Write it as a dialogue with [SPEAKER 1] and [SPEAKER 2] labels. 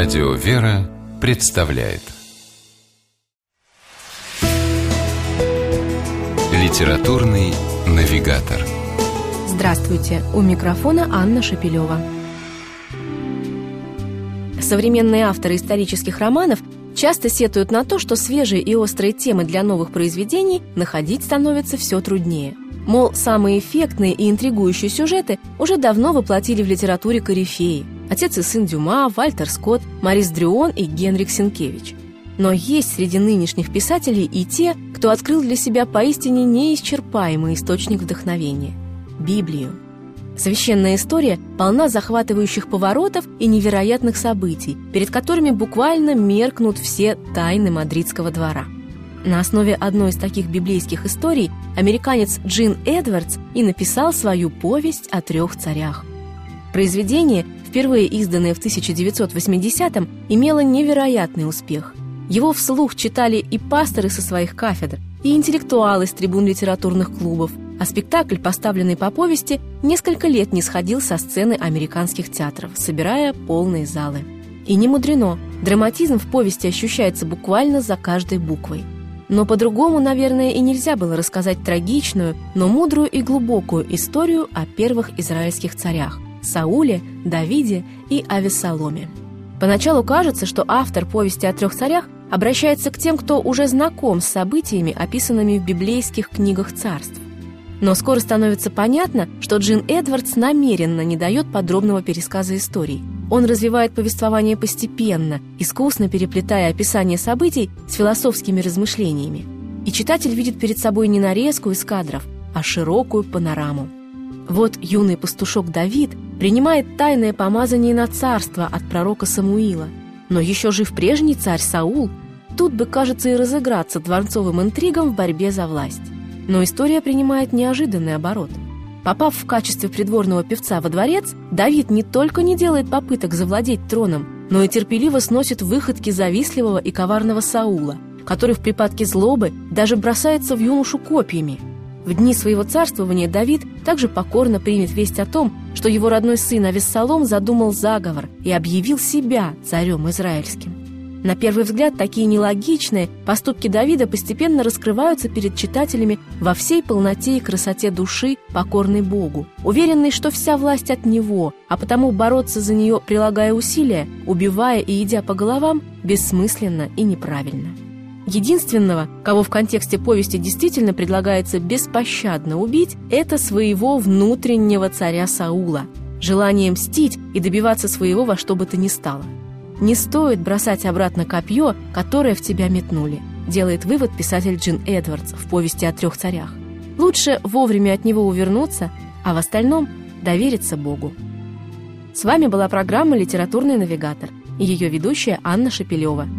[SPEAKER 1] Радио «Вера» представляет Литературный навигатор
[SPEAKER 2] Здравствуйте! У микрофона Анна Шапилева. Современные авторы исторических романов часто сетуют на то, что свежие и острые темы для новых произведений находить становится все труднее. Мол, самые эффектные и интригующие сюжеты уже давно воплотили в литературе корифеи – Отец и сын Дюма, Вальтер Скотт, Марис Дрюон и Генрик Сенкевич. Но есть среди нынешних писателей и те, кто открыл для себя поистине неисчерпаемый источник вдохновения – Библию. Священная история полна захватывающих поворотов и невероятных событий, перед которыми буквально меркнут все тайны мадридского двора. На основе одной из таких библейских историй американец Джин Эдвардс и написал свою повесть о трех царях. Произведение впервые изданное в 1980-м, имело невероятный успех. Его вслух читали и пасторы со своих кафедр, и интеллектуалы с трибун литературных клубов, а спектакль, поставленный по повести, несколько лет не сходил со сцены американских театров, собирая полные залы. И не мудрено, драматизм в повести ощущается буквально за каждой буквой. Но по-другому, наверное, и нельзя было рассказать трагичную, но мудрую и глубокую историю о первых израильских царях, Сауле, Давиде и Авесоломе. Поначалу кажется, что автор повести о трех царях обращается к тем, кто уже знаком с событиями, описанными в библейских книгах царств. Но скоро становится понятно, что Джин Эдвардс намеренно не дает подробного пересказа историй. Он развивает повествование постепенно, искусно переплетая описание событий с философскими размышлениями. И читатель видит перед собой не нарезку из кадров, а широкую панораму. Вот юный пастушок Давид принимает тайное помазание на царство от пророка Самуила. Но еще жив прежний царь Саул, тут бы, кажется, и разыграться дворцовым интригам в борьбе за власть. Но история принимает неожиданный оборот. Попав в качестве придворного певца во дворец, Давид не только не делает попыток завладеть троном, но и терпеливо сносит выходки завистливого и коварного Саула, который в припадке злобы даже бросается в юношу копьями – в дни своего царствования Давид также покорно примет весть о том, что его родной сын Авессалом задумал заговор и объявил себя царем израильским. На первый взгляд, такие нелогичные поступки Давида постепенно раскрываются перед читателями во всей полноте и красоте души, покорной Богу, уверенный, что вся власть от Него, а потому бороться за нее, прилагая усилия, убивая и идя по головам, бессмысленно и неправильно. Единственного, кого в контексте повести действительно предлагается беспощадно убить, это своего внутреннего царя Саула, желание мстить и добиваться своего во что бы то ни стало. Не стоит бросать обратно копье, которое в тебя метнули, делает вывод писатель Джин Эдвардс в повести о трех царях. Лучше вовремя от него увернуться, а в остальном довериться Богу. С вами была программа «Литературный навигатор» и ее ведущая Анна Шапилева –